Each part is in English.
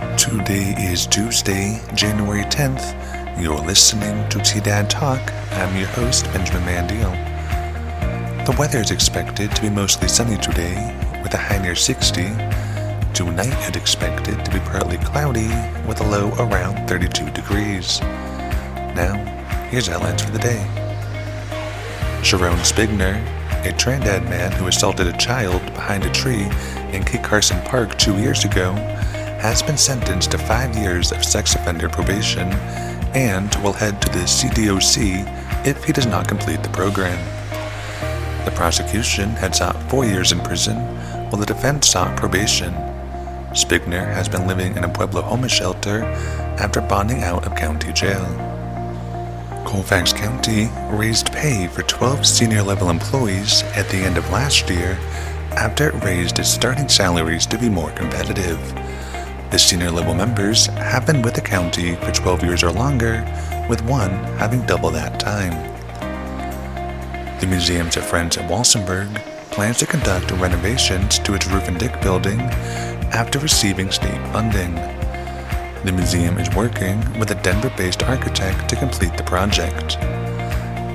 Today is Tuesday, January 10th. You're listening to T Dad Talk. I'm your host, Benjamin Mandiel. The weather is expected to be mostly sunny today, with a high near 60. Tonight is expected to be partly cloudy, with a low around 32 degrees. Now, here's headlines for the day. Sharon Spigner, a Trinidad man who assaulted a child behind a tree in Kit Carson Park two years ago, has been sentenced to five years of sex offender probation and will head to the CDOC if he does not complete the program. The prosecution had sought four years in prison, while the defense sought probation. Spigner has been living in a Pueblo homeless shelter after bonding out of county jail. Colfax County raised pay for 12 senior level employees at the end of last year after it raised its starting salaries to be more competitive. The senior level members have been with the county for 12 years or longer, with one having double that time. The Museums of Friends at Walsenburg plans to conduct renovations to its roof and deck building after receiving state funding. The museum is working with a Denver based architect to complete the project.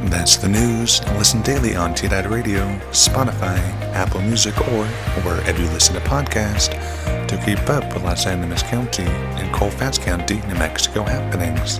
That's the news. Listen daily on T-Dad Radio, Spotify, Apple Music, or wherever you listen to podcasts to keep up with Las Animas County and Colfax County, New Mexico happenings.